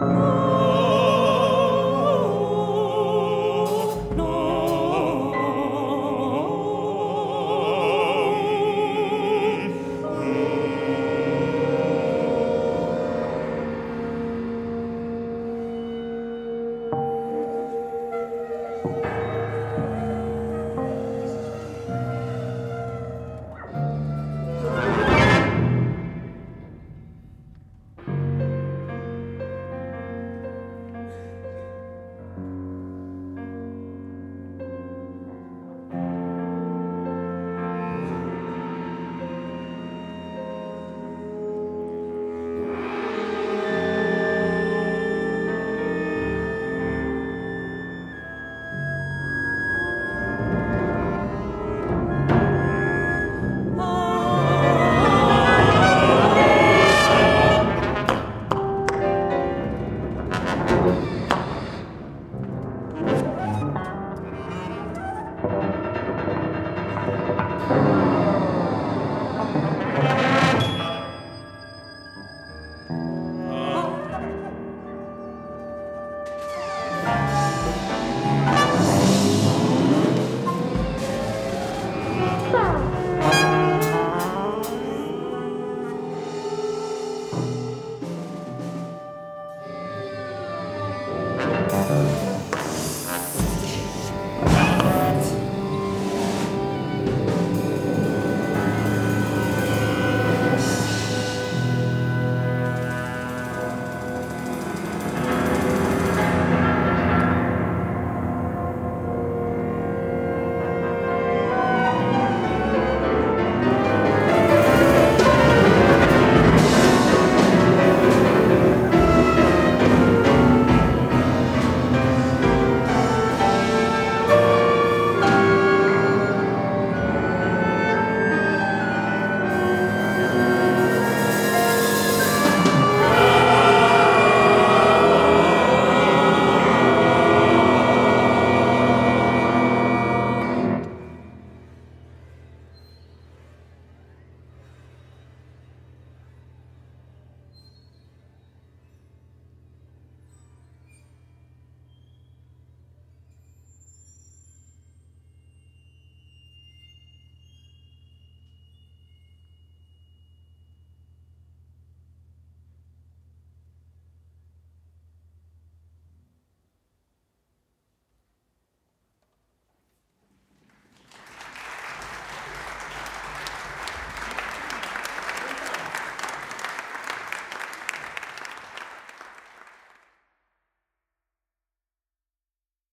Oh.